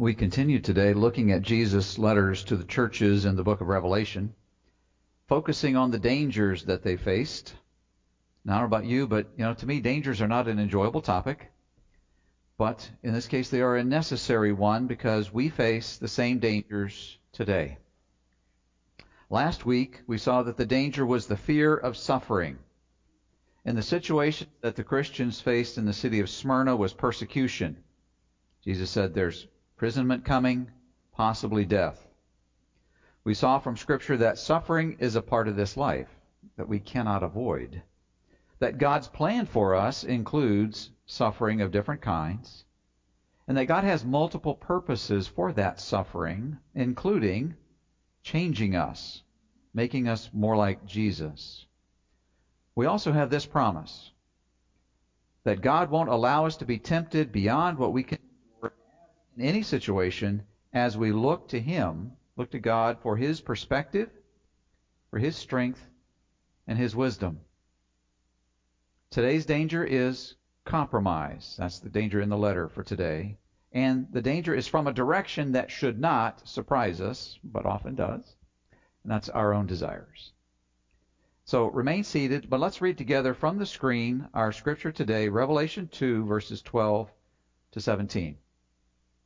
We continue today looking at Jesus' letters to the churches in the book of Revelation, focusing on the dangers that they faced. Now, I don't know about you, but you know, to me, dangers are not an enjoyable topic. But in this case, they are a necessary one because we face the same dangers today. Last week, we saw that the danger was the fear of suffering. And the situation that the Christians faced in the city of Smyrna was persecution. Jesus said there's imprisonment coming, possibly death. We saw from Scripture that suffering is a part of this life that we cannot avoid. That God's plan for us includes suffering of different kinds, and that God has multiple purposes for that suffering, including changing us, making us more like Jesus. We also have this promise that God won't allow us to be tempted beyond what we can in any situation as we look to Him, look to God for His perspective, for His strength, and His wisdom. Today's danger is compromise. That's the danger in the letter for today. And the danger is from a direction that should not surprise us, but often does. And that's our own desires. So remain seated, but let's read together from the screen our scripture today, Revelation 2, verses 12 to 17.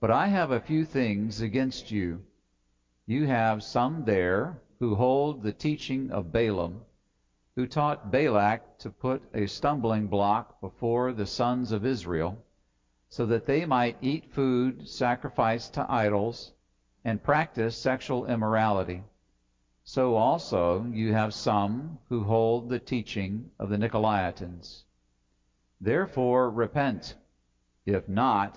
But I have a few things against you. You have some there who hold the teaching of Balaam, who taught Balak to put a stumbling block before the sons of Israel, so that they might eat food sacrificed to idols and practice sexual immorality. So also you have some who hold the teaching of the Nicolaitans. Therefore repent. If not,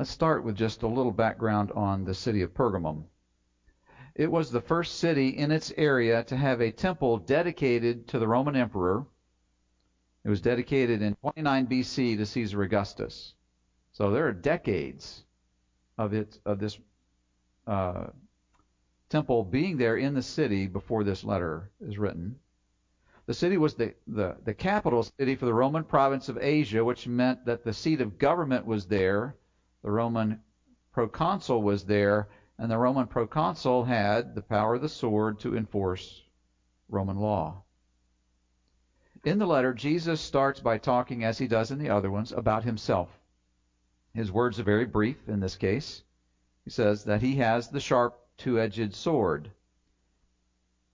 Let's start with just a little background on the city of Pergamum. It was the first city in its area to have a temple dedicated to the Roman emperor. It was dedicated in 29 BC to Caesar Augustus. So there are decades of it of this uh, temple being there in the city before this letter is written. The city was the, the, the capital city for the Roman province of Asia, which meant that the seat of government was there the Roman proconsul was there, and the Roman proconsul had the power of the sword to enforce Roman law. In the letter, Jesus starts by talking, as he does in the other ones, about himself. His words are very brief in this case. He says that he has the sharp two edged sword.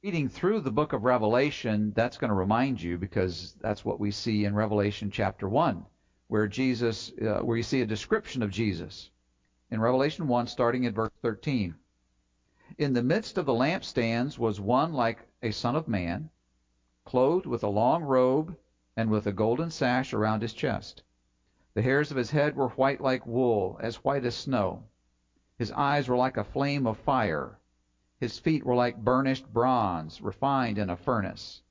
Reading through the book of Revelation, that's going to remind you because that's what we see in Revelation chapter 1 where Jesus, uh, where you see a description of Jesus in Revelation 1, starting at verse 13. In the midst of the lampstands was one like a son of man, clothed with a long robe and with a golden sash around his chest. The hairs of his head were white like wool, as white as snow. His eyes were like a flame of fire. His feet were like burnished bronze, refined in a furnace.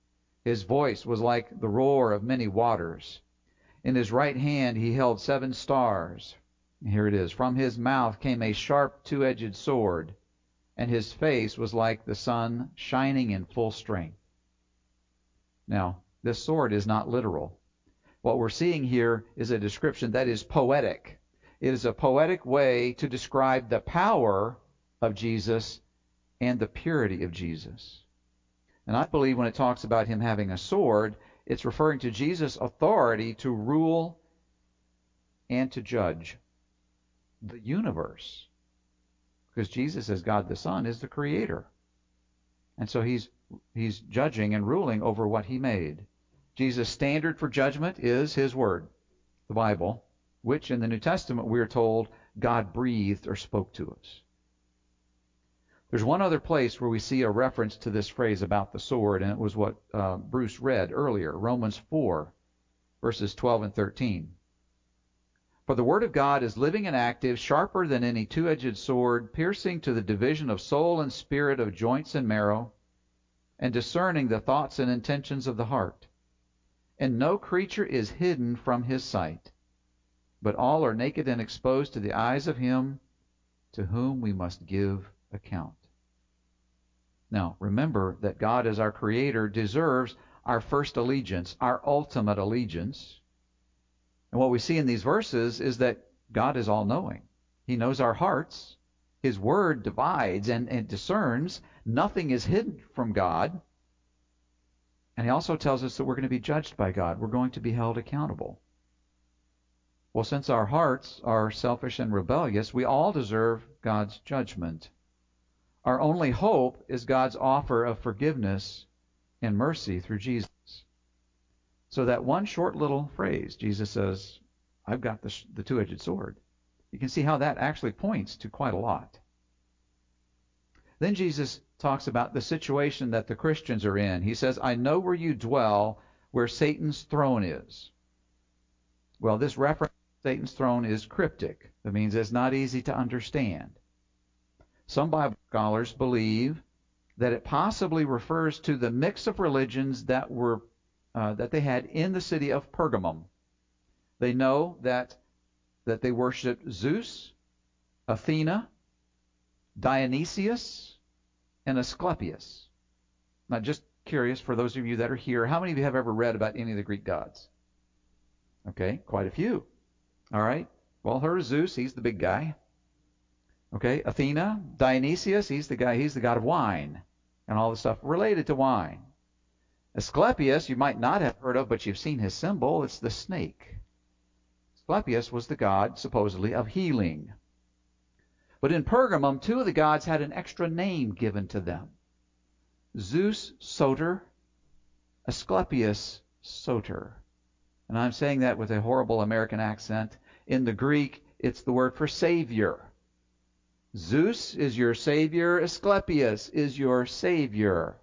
His voice was like the roar of many waters. In his right hand he held seven stars. Here it is. From his mouth came a sharp two edged sword, and his face was like the sun shining in full strength. Now, this sword is not literal. What we're seeing here is a description that is poetic. It is a poetic way to describe the power of Jesus and the purity of Jesus. And I believe when it talks about him having a sword, it's referring to Jesus' authority to rule and to judge the universe. Because Jesus, as God the Son, is the creator. And so he's he's judging and ruling over what he made. Jesus' standard for judgment is his word, the Bible, which in the New Testament we are told God breathed or spoke to us. There's one other place where we see a reference to this phrase about the sword, and it was what uh, Bruce read earlier Romans 4, verses 12 and 13. For the word of God is living and active, sharper than any two edged sword, piercing to the division of soul and spirit, of joints and marrow, and discerning the thoughts and intentions of the heart. And no creature is hidden from his sight, but all are naked and exposed to the eyes of him to whom we must give account. Now, remember that God, as our Creator, deserves our first allegiance, our ultimate allegiance. And what we see in these verses is that God is all knowing. He knows our hearts. His word divides and, and discerns. Nothing is hidden from God. And he also tells us that we're going to be judged by God. We're going to be held accountable. Well, since our hearts are selfish and rebellious, we all deserve God's judgment. Our only hope is God's offer of forgiveness and mercy through Jesus. So that one short little phrase, Jesus says, I've got the, the two edged sword. You can see how that actually points to quite a lot. Then Jesus talks about the situation that the Christians are in. He says, I know where you dwell, where Satan's throne is. Well, this reference to Satan's throne is cryptic. That means it's not easy to understand. Some Bible scholars believe that it possibly refers to the mix of religions that were uh, that they had in the city of Pergamum. They know that that they worshiped Zeus, Athena, Dionysius, and Asclepius. Now, just curious for those of you that are here, how many of you have ever read about any of the Greek gods? Okay, quite a few. All right. Well, of Zeus? He's the big guy. Okay, Athena, Dionysius, he's the guy. He's the god of wine and all the stuff related to wine. Asclepius, you might not have heard of, but you've seen his symbol. It's the snake. Asclepius was the god, supposedly, of healing. But in Pergamum, two of the gods had an extra name given to them Zeus Soter, Asclepius Soter. And I'm saying that with a horrible American accent. In the Greek, it's the word for savior. Zeus is your savior, Asclepius is your savior.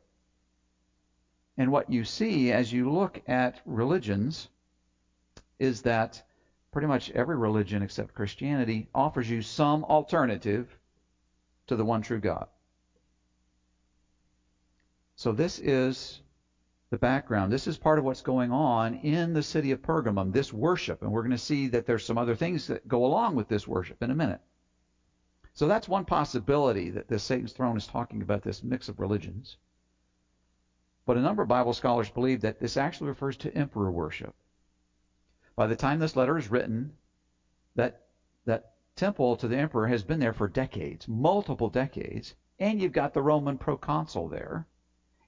And what you see as you look at religions is that pretty much every religion except Christianity offers you some alternative to the one true God. So this is the background. This is part of what's going on in the city of Pergamum, this worship. And we're going to see that there's some other things that go along with this worship in a minute. So that's one possibility that this Satan's throne is talking about this mix of religions. But a number of Bible scholars believe that this actually refers to emperor worship. By the time this letter is written, that that temple to the emperor has been there for decades, multiple decades, and you've got the Roman proconsul there.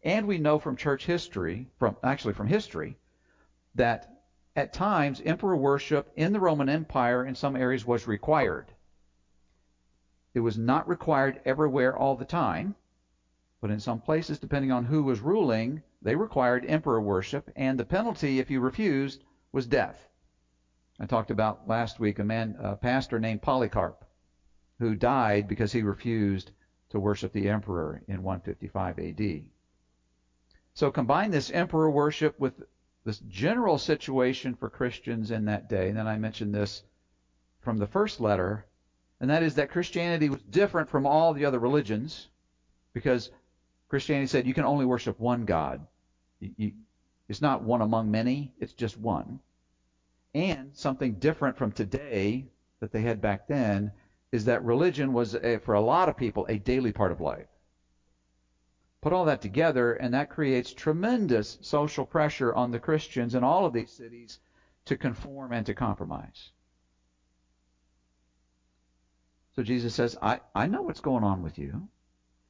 And we know from church history, from actually from history, that at times emperor worship in the Roman Empire in some areas was required. It was not required everywhere all the time. But in some places, depending on who was ruling, they required emperor worship, and the penalty, if you refused, was death. I talked about last week a man, a pastor named Polycarp, who died because he refused to worship the emperor in 155 AD. So combine this emperor worship with this general situation for Christians in that day. And then I mentioned this from the first letter, and that is that Christianity was different from all the other religions because Christianity said you can only worship one God. You, you, it's not one among many, it's just one. And something different from today that they had back then is that religion was, a, for a lot of people, a daily part of life. Put all that together, and that creates tremendous social pressure on the Christians in all of these cities to conform and to compromise. So Jesus says, I, I know what's going on with you.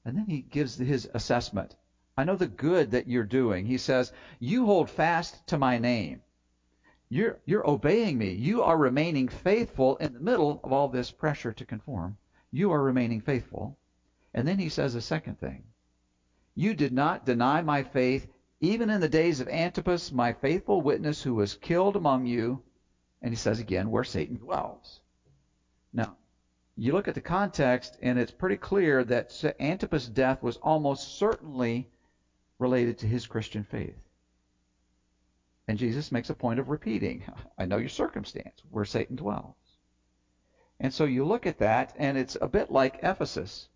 And then he gives his assessment. I know the good that you're doing. He says, You hold fast to my name. You're, you're obeying me. You are remaining faithful in the middle of all this pressure to conform. You are remaining faithful. And then he says a second thing. You did not deny my faith, even in the days of Antipas, my faithful witness, who was killed among you. And he says again, where Satan dwells. Now, you look at the context, and it's pretty clear that Antipas' death was almost certainly related to his Christian faith. And Jesus makes a point of repeating, I know your circumstance, where Satan dwells. And so you look at that, and it's a bit like Ephesus.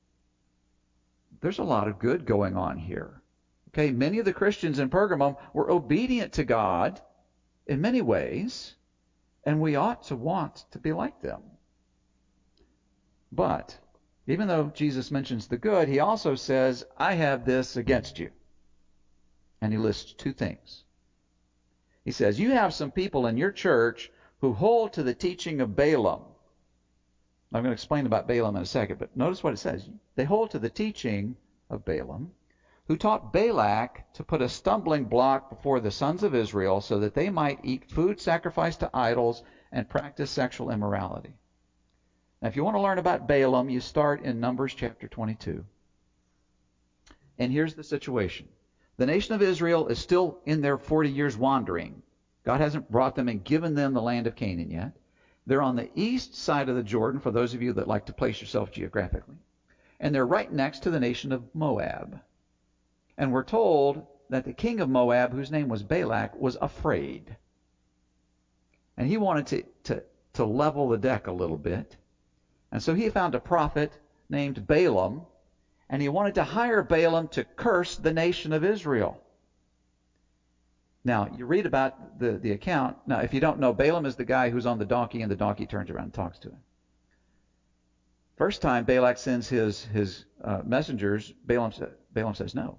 There's a lot of good going on here. Okay, many of the Christians in Pergamum were obedient to God in many ways, and we ought to want to be like them. But even though Jesus mentions the good, he also says, I have this against you. And he lists two things. He says, You have some people in your church who hold to the teaching of Balaam. I'm going to explain about Balaam in a second, but notice what it says. They hold to the teaching of Balaam, who taught Balak to put a stumbling block before the sons of Israel so that they might eat food sacrificed to idols and practice sexual immorality. Now, if you want to learn about Balaam, you start in Numbers chapter 22. And here's the situation the nation of Israel is still in their 40 years wandering. God hasn't brought them and given them the land of Canaan yet. They're on the east side of the Jordan, for those of you that like to place yourself geographically. And they're right next to the nation of Moab. And we're told that the king of Moab, whose name was Balak, was afraid. And he wanted to, to, to level the deck a little bit. And so he found a prophet named Balaam and he wanted to hire Balaam to curse the nation of Israel. Now, you read about the, the account. Now, if you don't know, Balaam is the guy who's on the donkey, and the donkey turns around and talks to him. First time Balak sends his, his uh, messengers, Balaam, Balaam says no.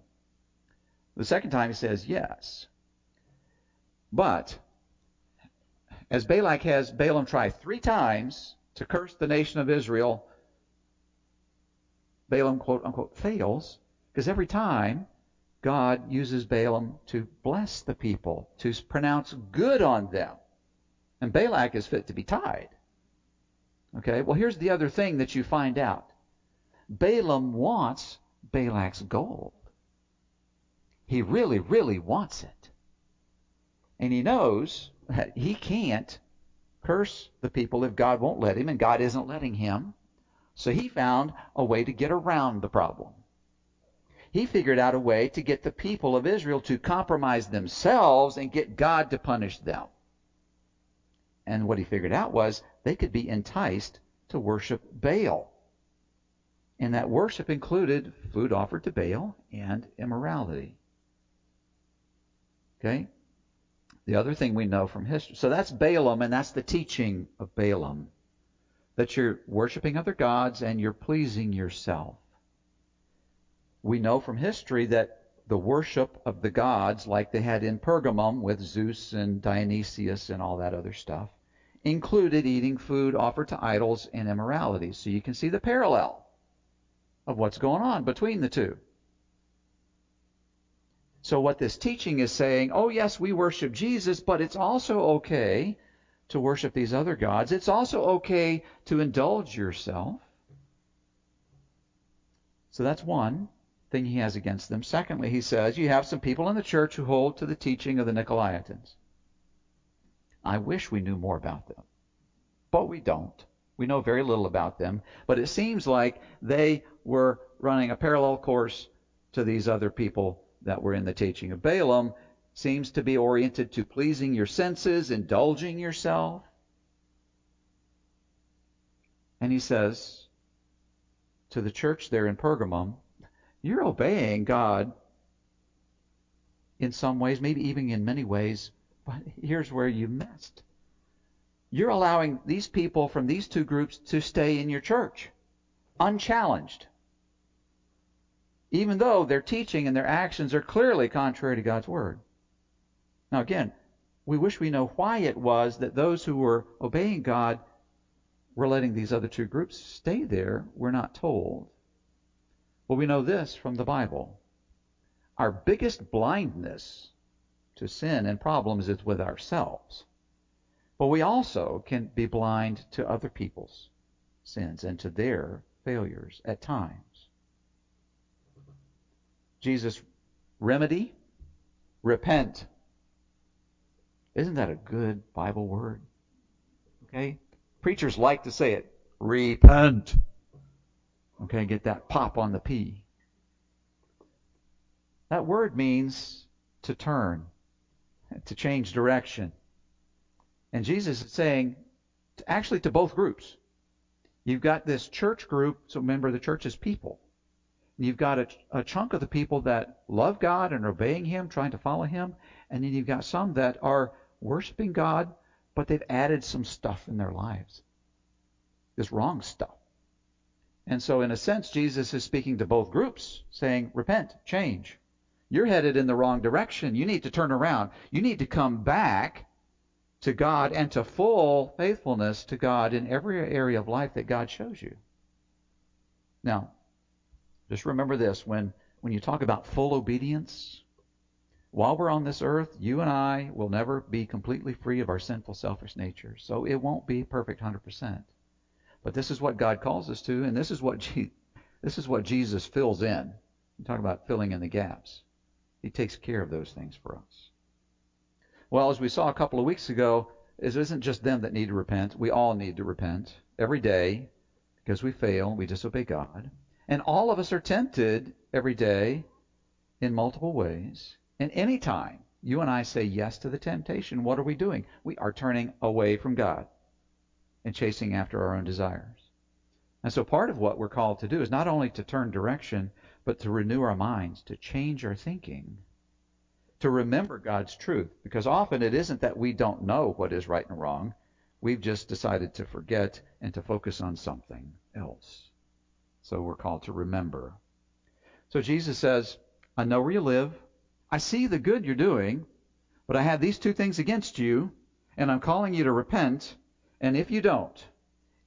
The second time he says yes. But, as Balak has Balaam try three times to curse the nation of Israel, Balaam, quote unquote, fails because every time God uses Balaam to bless the people, to pronounce good on them. And Balak is fit to be tied. Okay, well, here's the other thing that you find out Balaam wants Balak's gold. He really, really wants it. And he knows that he can't curse the people if God won't let him, and God isn't letting him. So he found a way to get around the problem. He figured out a way to get the people of Israel to compromise themselves and get God to punish them. And what he figured out was they could be enticed to worship Baal. And that worship included food offered to Baal and immorality. Okay? The other thing we know from history. So that's Balaam, and that's the teaching of Balaam that you're worshiping other gods and you're pleasing yourself. We know from history that the worship of the gods, like they had in Pergamum with Zeus and Dionysius and all that other stuff, included eating food offered to idols and immorality. So you can see the parallel of what's going on between the two. So, what this teaching is saying, oh, yes, we worship Jesus, but it's also okay to worship these other gods. It's also okay to indulge yourself. So that's one thing he has against them. Secondly, he says, you have some people in the church who hold to the teaching of the Nicolaitans. I wish we knew more about them, but we don't. We know very little about them, but it seems like they were running a parallel course to these other people that were in the teaching of Balaam, seems to be oriented to pleasing your senses, indulging yourself. And he says to the church there in Pergamum, you're obeying God in some ways, maybe even in many ways, but here's where you missed. You're allowing these people from these two groups to stay in your church unchallenged even though their teaching and their actions are clearly contrary to God's word. Now, again, we wish we know why it was that those who were obeying God were letting these other two groups stay there. We're not told. Well, we know this from the Bible. Our biggest blindness to sin and problems is with ourselves. But we also can be blind to other people's sins and to their failures at times. Jesus' remedy? Repent. Isn't that a good Bible word? Okay? Preachers like to say it. Repent. Okay, get that pop on the P. That word means to turn, to change direction. And Jesus is saying, actually, to both groups. You've got this church group, so remember the church is people. You've got a, a, chunk of the people that love God and are obeying Him, trying to follow Him, and then you've got some that are worshiping God, but they've added some stuff in their lives. This wrong stuff. And so, in a sense, Jesus is speaking to both groups, saying, Repent, change. You're headed in the wrong direction. You need to turn around. You need to come back to God and to full faithfulness to God in every area of life that God shows you. Now, just remember this when, when you talk about full obedience, while we're on this earth, you and I will never be completely free of our sinful, selfish nature. So it won't be perfect 100%. But this is what God calls us to, and this is what, Je- this is what Jesus fills in. You talk about filling in the gaps. He takes care of those things for us. Well, as we saw a couple of weeks ago, it isn't just them that need to repent. We all need to repent every day because we fail, we disobey God. And all of us are tempted every day in multiple ways. And any time you and I say yes to the temptation, what are we doing? We are turning away from God and chasing after our own desires. And so part of what we're called to do is not only to turn direction, but to renew our minds, to change our thinking, to remember God's truth. Because often it isn't that we don't know what is right and wrong. We've just decided to forget and to focus on something else. So we're called to remember. So Jesus says, I know where you live. I see the good you're doing, but I have these two things against you, and I'm calling you to repent. And if you don't,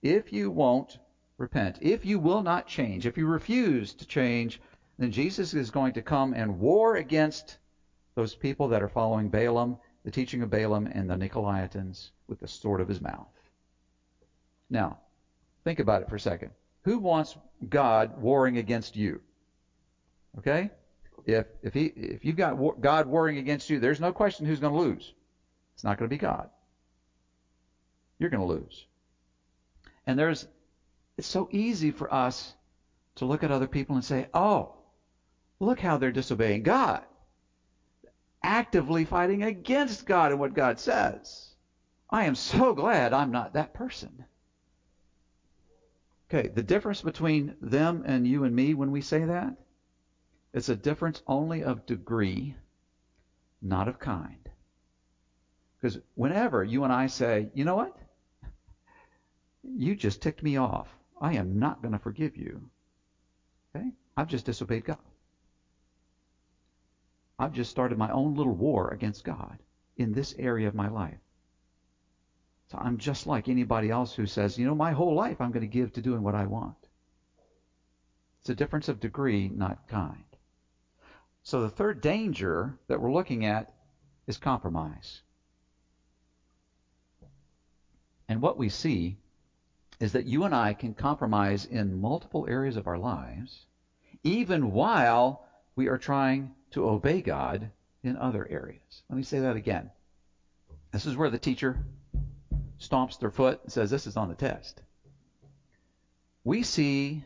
if you won't repent, if you will not change, if you refuse to change, then Jesus is going to come and war against those people that are following Balaam, the teaching of Balaam, and the Nicolaitans with the sword of his mouth. Now, think about it for a second. Who wants God warring against you? Okay? If if he if you've got war, God warring against you, there's no question who's going to lose. It's not going to be God. You're going to lose. And there's it's so easy for us to look at other people and say, "Oh, look how they're disobeying God." Actively fighting against God and what God says. I am so glad I'm not that person. Okay, the difference between them and you and me when we say that it's a difference only of degree, not of kind. Because whenever you and I say, you know what? You just ticked me off. I am not going to forgive you. Okay? I've just disobeyed God. I've just started my own little war against God in this area of my life. So I'm just like anybody else who says, you know, my whole life I'm going to give to doing what I want. It's a difference of degree, not kind. So the third danger that we're looking at is compromise. And what we see is that you and I can compromise in multiple areas of our lives, even while we are trying to obey God in other areas. Let me say that again. This is where the teacher stomps their foot and says, This is on the test. We see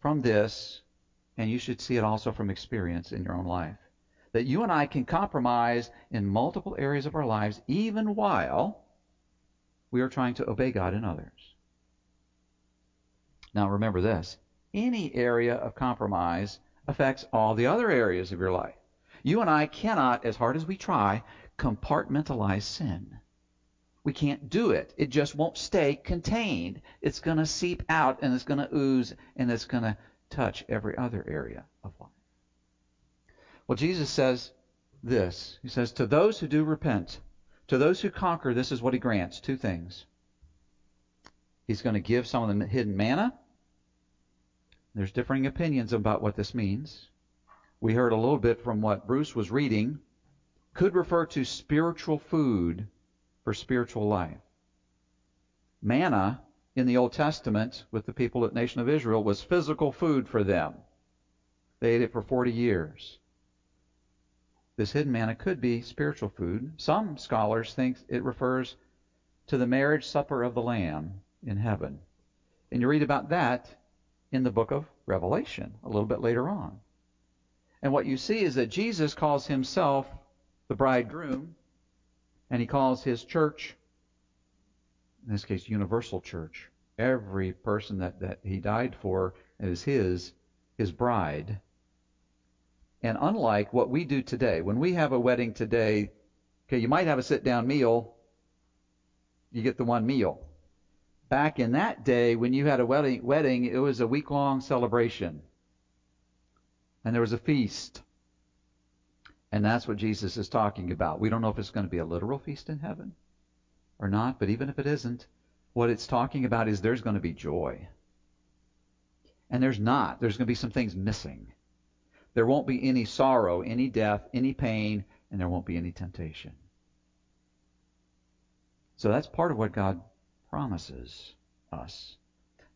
from this and you should see it also from experience in your own life. That you and I can compromise in multiple areas of our lives, even while we are trying to obey God in others. Now, remember this any area of compromise affects all the other areas of your life. You and I cannot, as hard as we try, compartmentalize sin. We can't do it. It just won't stay contained. It's going to seep out and it's going to ooze and it's going to touch every other area of life. Well, Jesus says this He says, To those who do repent, to those who conquer, this is what He grants two things. He's going to give some of the hidden manna. There's differing opinions about what this means. We heard a little bit from what Bruce was reading. Could refer to spiritual food for spiritual life. Manna in the Old Testament with the people of the nation of Israel was physical food for them. They ate it for 40 years. This hidden manna could be spiritual food. Some scholars think it refers to the marriage supper of the Lamb in heaven. And you read about that in the book of Revelation a little bit later on. And what you see is that Jesus calls himself the bridegroom, and he calls his church, in this case, universal church. Every person that, that he died for is his, his bride. And unlike what we do today, when we have a wedding today, okay, you might have a sit down meal, you get the one meal. Back in that day, when you had a wedding, wedding it was a week long celebration. And there was a feast. And that's what Jesus is talking about. We don't know if it's going to be a literal feast in heaven or not, but even if it isn't, what it's talking about is there's going to be joy. And there's not. There's going to be some things missing. There won't be any sorrow, any death, any pain, and there won't be any temptation. So that's part of what God promises us.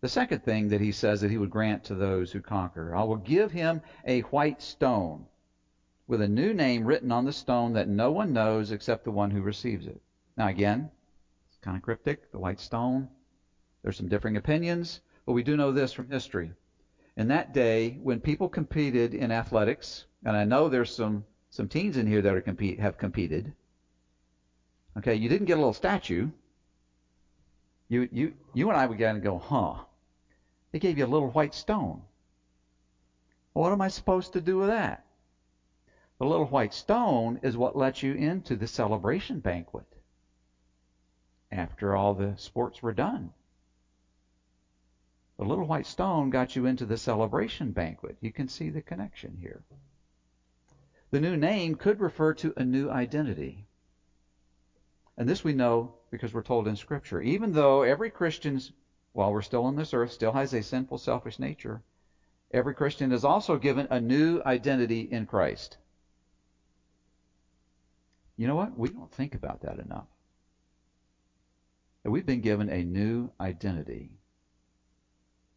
The second thing that he says that he would grant to those who conquer I will give him a white stone with a new name written on the stone that no one knows except the one who receives it. Now, again, it's kind of cryptic, the white stone. There's some differing opinions, but we do know this from history. In that day, when people competed in athletics, and I know there's some, some teens in here that are compete, have competed, okay, you didn't get a little statue. You, you, you and I would get and go, huh. They gave you a little white stone. What am I supposed to do with that? The little white stone is what lets you into the celebration banquet after all the sports were done. The little white stone got you into the celebration banquet. You can see the connection here. The new name could refer to a new identity. And this we know because we're told in Scripture. Even though every Christian, while we're still on this earth, still has a sinful, selfish nature, every Christian is also given a new identity in Christ. You know what? We don't think about that enough. We've been given a new identity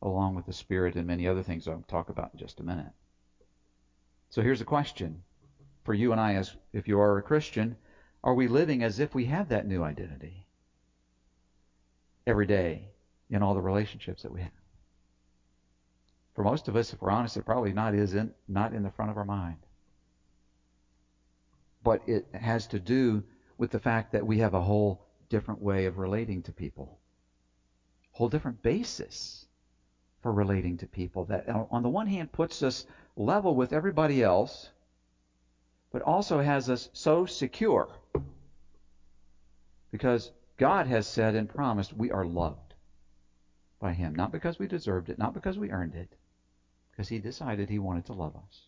along with the Spirit and many other things I'll talk about in just a minute. So here's a question for you and I as if you are a Christian, are we living as if we have that new identity every day in all the relationships that we have? For most of us, if we're honest, it probably not is in, not in the front of our mind. But it has to do with the fact that we have a whole different way of relating to people, a whole different basis for relating to people that, on the one hand, puts us level with everybody else, but also has us so secure because God has said and promised we are loved by Him. Not because we deserved it, not because we earned it, because He decided He wanted to love us.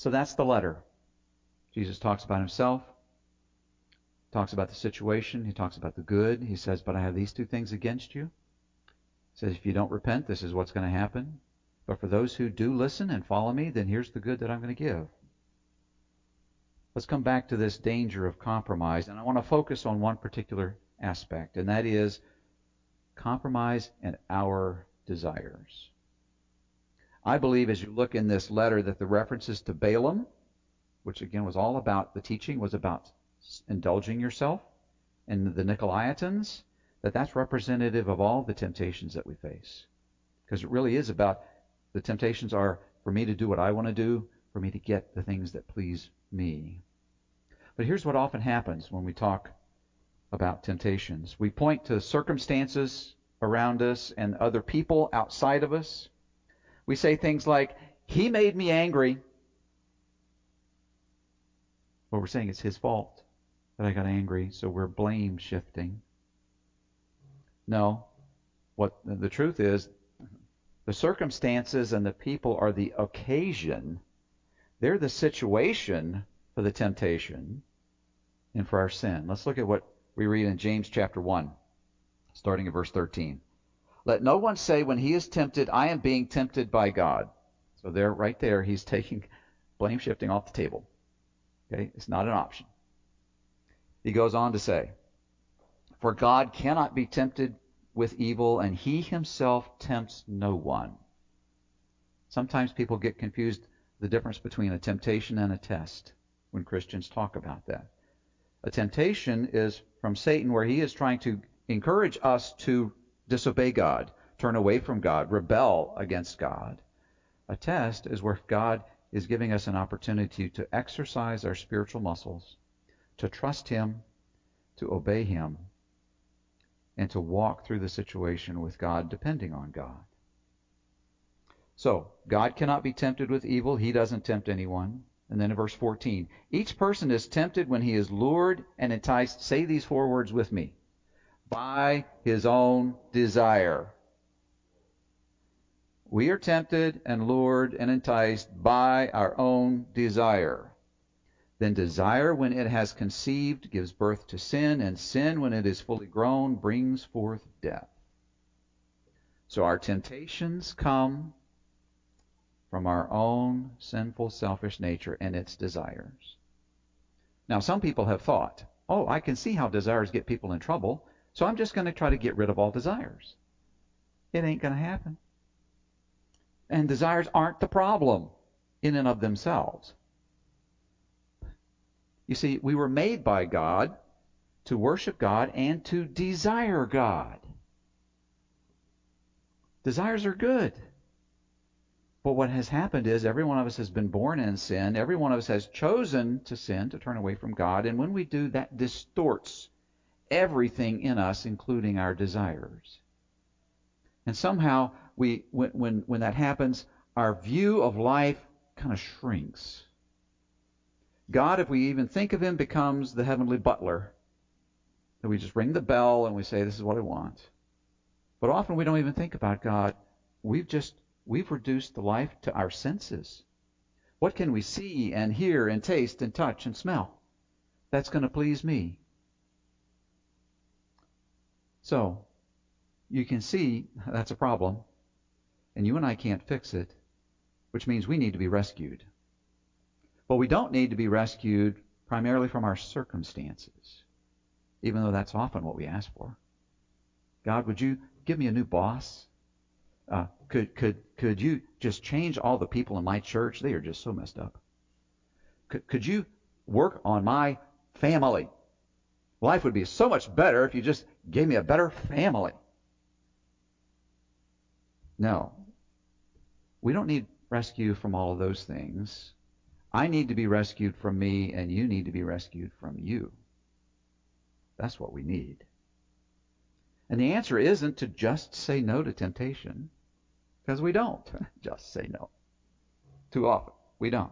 So that's the letter. Jesus talks about Himself, talks about the situation, He talks about the good. He says, But I have these two things against you He says, if you don't repent, this is what's going to happen. But for those who do listen and follow me, then here's the good that I'm going to give. Let's come back to this danger of compromise. And I want to focus on one particular aspect, and that is compromise and our desires. I believe as you look in this letter that the references to Balaam, which again was all about the teaching, was about indulging yourself, and the Nicolaitans, that that's representative of all the temptations that we face. Because it really is about the temptations are for me to do what I want to do, for me to get the things that please me. But here's what often happens when we talk about temptations we point to circumstances around us and other people outside of us. We say things like, He made me angry. Well, we're saying it's His fault that I got angry, so we're blame shifting. No. What the truth is, the circumstances and the people are the occasion. They're the situation for the temptation and for our sin. Let's look at what we read in James chapter 1, starting at verse 13. Let no one say when he is tempted, I am being tempted by God. So there, right there, he's taking blame shifting off the table. Okay? It's not an option. He goes on to say, For God cannot be tempted with evil, and he himself tempts no one. Sometimes people get confused the difference between a temptation and a test when Christians talk about that. A temptation is from Satan where he is trying to encourage us to disobey God, turn away from God, rebel against God. A test is where God is giving us an opportunity to exercise our spiritual muscles, to trust Him, to obey Him, and to walk through the situation with God, depending on God. So, God cannot be tempted with evil. He doesn't tempt anyone. And then in verse 14, each person is tempted when he is lured and enticed. Say these four words with me by his own desire. We are tempted and lured and enticed by our own desire. Then desire, when it has conceived, gives birth to sin, and sin, when it is fully grown, brings forth death. So our temptations come from our own sinful, selfish nature and its desires. Now, some people have thought, oh, I can see how desires get people in trouble, so I'm just going to try to get rid of all desires. It ain't going to happen. And desires aren't the problem in and of themselves. You see, we were made by God to worship God and to desire God. Desires are good. But what has happened is every one of us has been born in sin. Every one of us has chosen to sin, to turn away from God. And when we do, that distorts everything in us, including our desires. And somehow, we, when, when, when that happens, our view of life kind of shrinks. God, if we even think of Him, becomes the heavenly butler. That we just ring the bell and we say, This is what I want. But often we don't even think about God. We've just we've reduced the life to our senses. What can we see and hear and taste and touch and smell? That's going to please me. So, you can see that's a problem, and you and I can't fix it, which means we need to be rescued. But we don't need to be rescued primarily from our circumstances, even though that's often what we ask for. God, would you give me a new boss? Uh, could could could you just change all the people in my church? They are just so messed up. Could could you work on my family? Life would be so much better if you just gave me a better family. No. We don't need rescue from all of those things. I need to be rescued from me, and you need to be rescued from you. That's what we need. And the answer isn't to just say no to temptation. Because we don't just say no. Too often, we don't.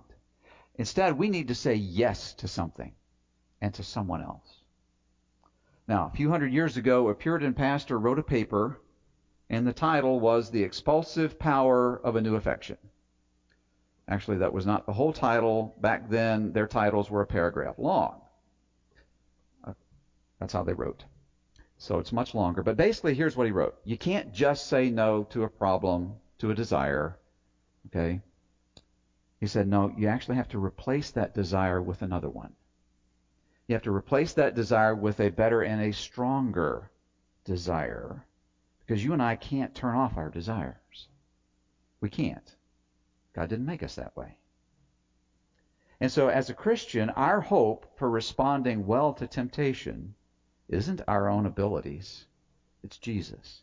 Instead, we need to say yes to something and to someone else. Now, a few hundred years ago, a Puritan pastor wrote a paper, and the title was The Expulsive Power of a New Affection. Actually, that was not the whole title. Back then, their titles were a paragraph long. Uh, that's how they wrote. So it's much longer. But basically, here's what he wrote You can't just say no to a problem to a desire. Okay? He said, no, you actually have to replace that desire with another one. You have to replace that desire with a better and a stronger desire. Because you and I can't turn off our desires. We can't. God didn't make us that way. And so, as a Christian, our hope for responding well to temptation isn't our own abilities, it's Jesus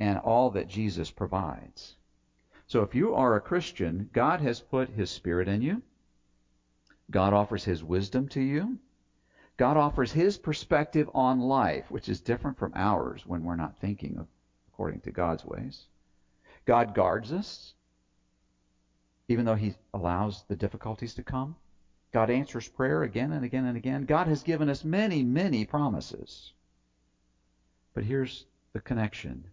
and all that Jesus provides. So if you are a Christian, God has put His Spirit in you. God offers His wisdom to you. God offers His perspective on life, which is different from ours when we're not thinking of, according to God's ways. God guards us, even though He allows the difficulties to come. God answers prayer again and again and again. God has given us many, many promises. But here's the connection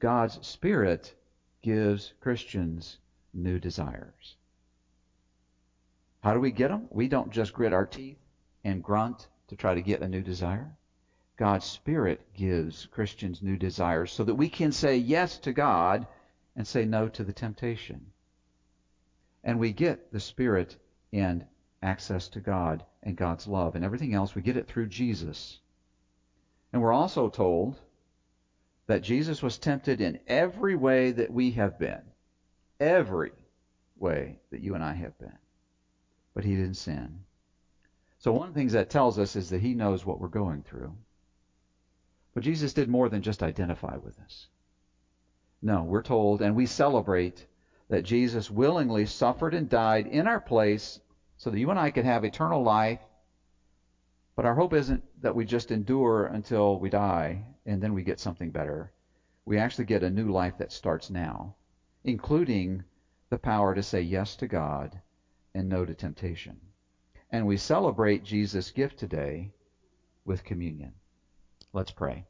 God's Spirit gives Christians new desires. How do we get them? We don't just grit our teeth and grunt to try to get a new desire. God's Spirit gives Christians new desires so that we can say yes to God and say no to the temptation. And we get the Spirit and access to God and God's love and everything else. We get it through Jesus. And we're also told that Jesus was tempted in every way that we have been. every way that you and I have been. But he didn't sin. So one of the things that tells us is that he knows what we're going through. But Jesus did more than just identify with us. No, we're told, and we celebrate, that Jesus willingly suffered and died in our place so that you and I could have eternal life. But our hope isn't that we just endure until we die and then we get something better. We actually get a new life that starts now, including the power to say yes to God and no to temptation. And we celebrate Jesus' gift today with communion. Let's pray.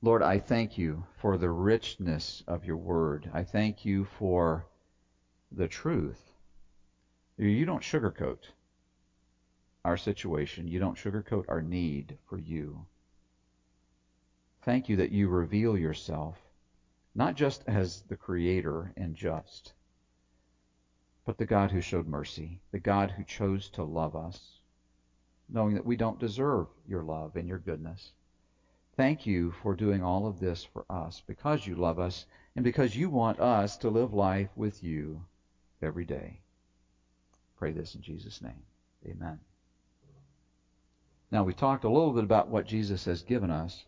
Lord, I thank you for the richness of your word. I thank you for the truth. You don't sugarcoat our situation. You don't sugarcoat our need for you. Thank you that you reveal yourself not just as the creator and just, but the God who showed mercy, the God who chose to love us, knowing that we don't deserve your love and your goodness. Thank you for doing all of this for us because you love us and because you want us to live life with you every day. Pray this in Jesus' name. Amen. Now, we talked a little bit about what Jesus has given us.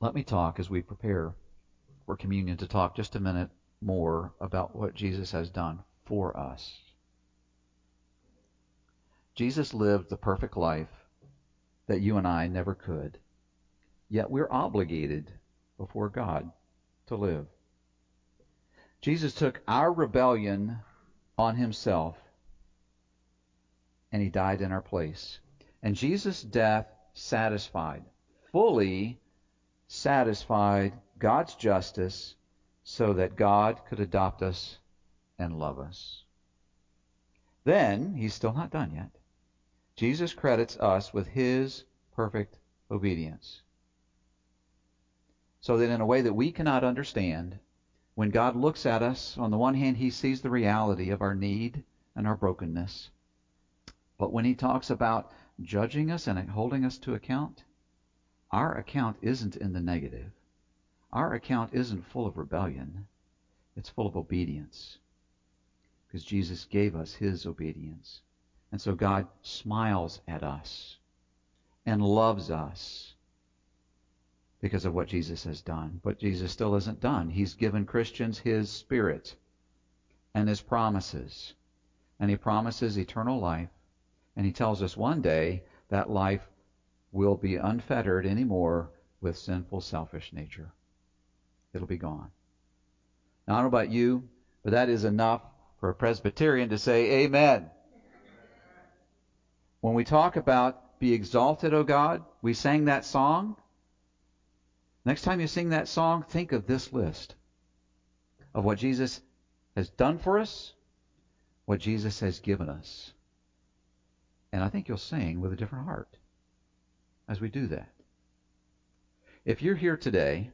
Let me talk as we prepare for communion to talk just a minute more about what Jesus has done for us. Jesus lived the perfect life that you and I never could, yet we're obligated before God to live. Jesus took our rebellion on himself and he died in our place. And Jesus' death satisfied, fully satisfied God's justice so that God could adopt us and love us. Then, he's still not done yet. Jesus credits us with his perfect obedience. So that in a way that we cannot understand, when God looks at us, on the one hand, he sees the reality of our need and our brokenness. But when he talks about judging us and holding us to account, our account isn't in the negative. Our account isn't full of rebellion. It's full of obedience. Because Jesus gave us his obedience. And so God smiles at us and loves us because of what Jesus has done. But Jesus still isn't done. He's given Christians his spirit and his promises. And he promises eternal life. And he tells us one day that life will be unfettered anymore with sinful, selfish nature. It'll be gone. Now, I don't know about you, but that is enough for a Presbyterian to say, Amen. When we talk about be exalted, O God, we sang that song. Next time you sing that song, think of this list of what Jesus has done for us, what Jesus has given us. And I think you'll sing with a different heart as we do that. If you're here today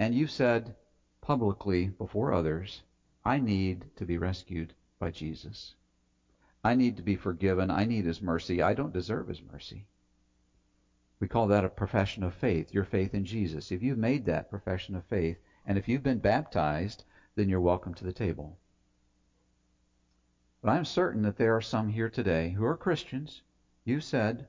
and you've said publicly before others, I need to be rescued by Jesus. I need to be forgiven. I need His mercy. I don't deserve His mercy. We call that a profession of faith, your faith in Jesus. If you've made that profession of faith, and if you've been baptized, then you're welcome to the table. But I'm certain that there are some here today who are Christians. You said,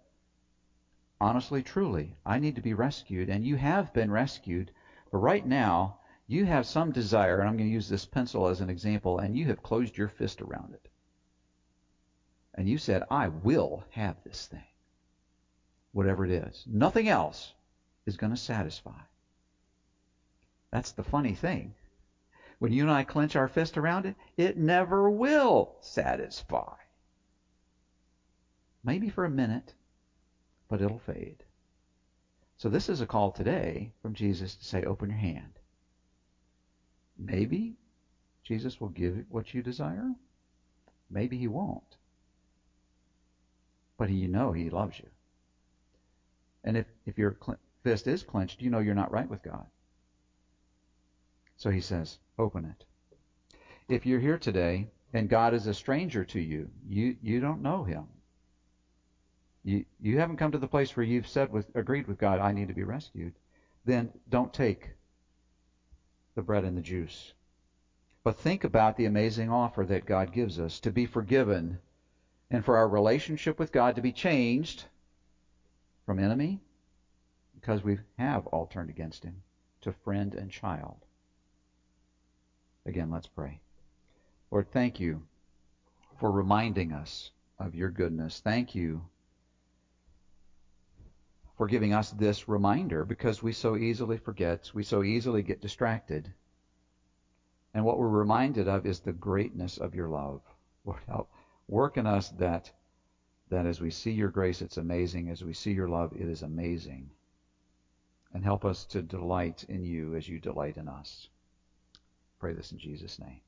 honestly, truly, I need to be rescued, and you have been rescued. But right now, you have some desire, and I'm going to use this pencil as an example, and you have closed your fist around it. And you said, I will have this thing, whatever it is. Nothing else is going to satisfy. That's the funny thing. When you and I clench our fist around it, it never will satisfy. Maybe for a minute, but it'll fade. So this is a call today from Jesus to say, open your hand. Maybe Jesus will give what you desire. Maybe he won't. But you know he loves you. And if, if your fist is clenched, you know you're not right with God. So he says, open it. If you're here today and God is a stranger to you, you, you don't know him. You, you haven't come to the place where you've said with agreed with God, I need to be rescued, then don't take the bread and the juice. But think about the amazing offer that God gives us to be forgiven and for our relationship with God to be changed from enemy, because we have all turned against him, to friend and child. Again, let's pray. Lord, thank you for reminding us of your goodness. Thank you for giving us this reminder because we so easily forget, we so easily get distracted. And what we're reminded of is the greatness of your love. Lord, help work in us that that as we see your grace, it's amazing. As we see your love, it is amazing. And help us to delight in you as you delight in us. Pray this in Jesus' name.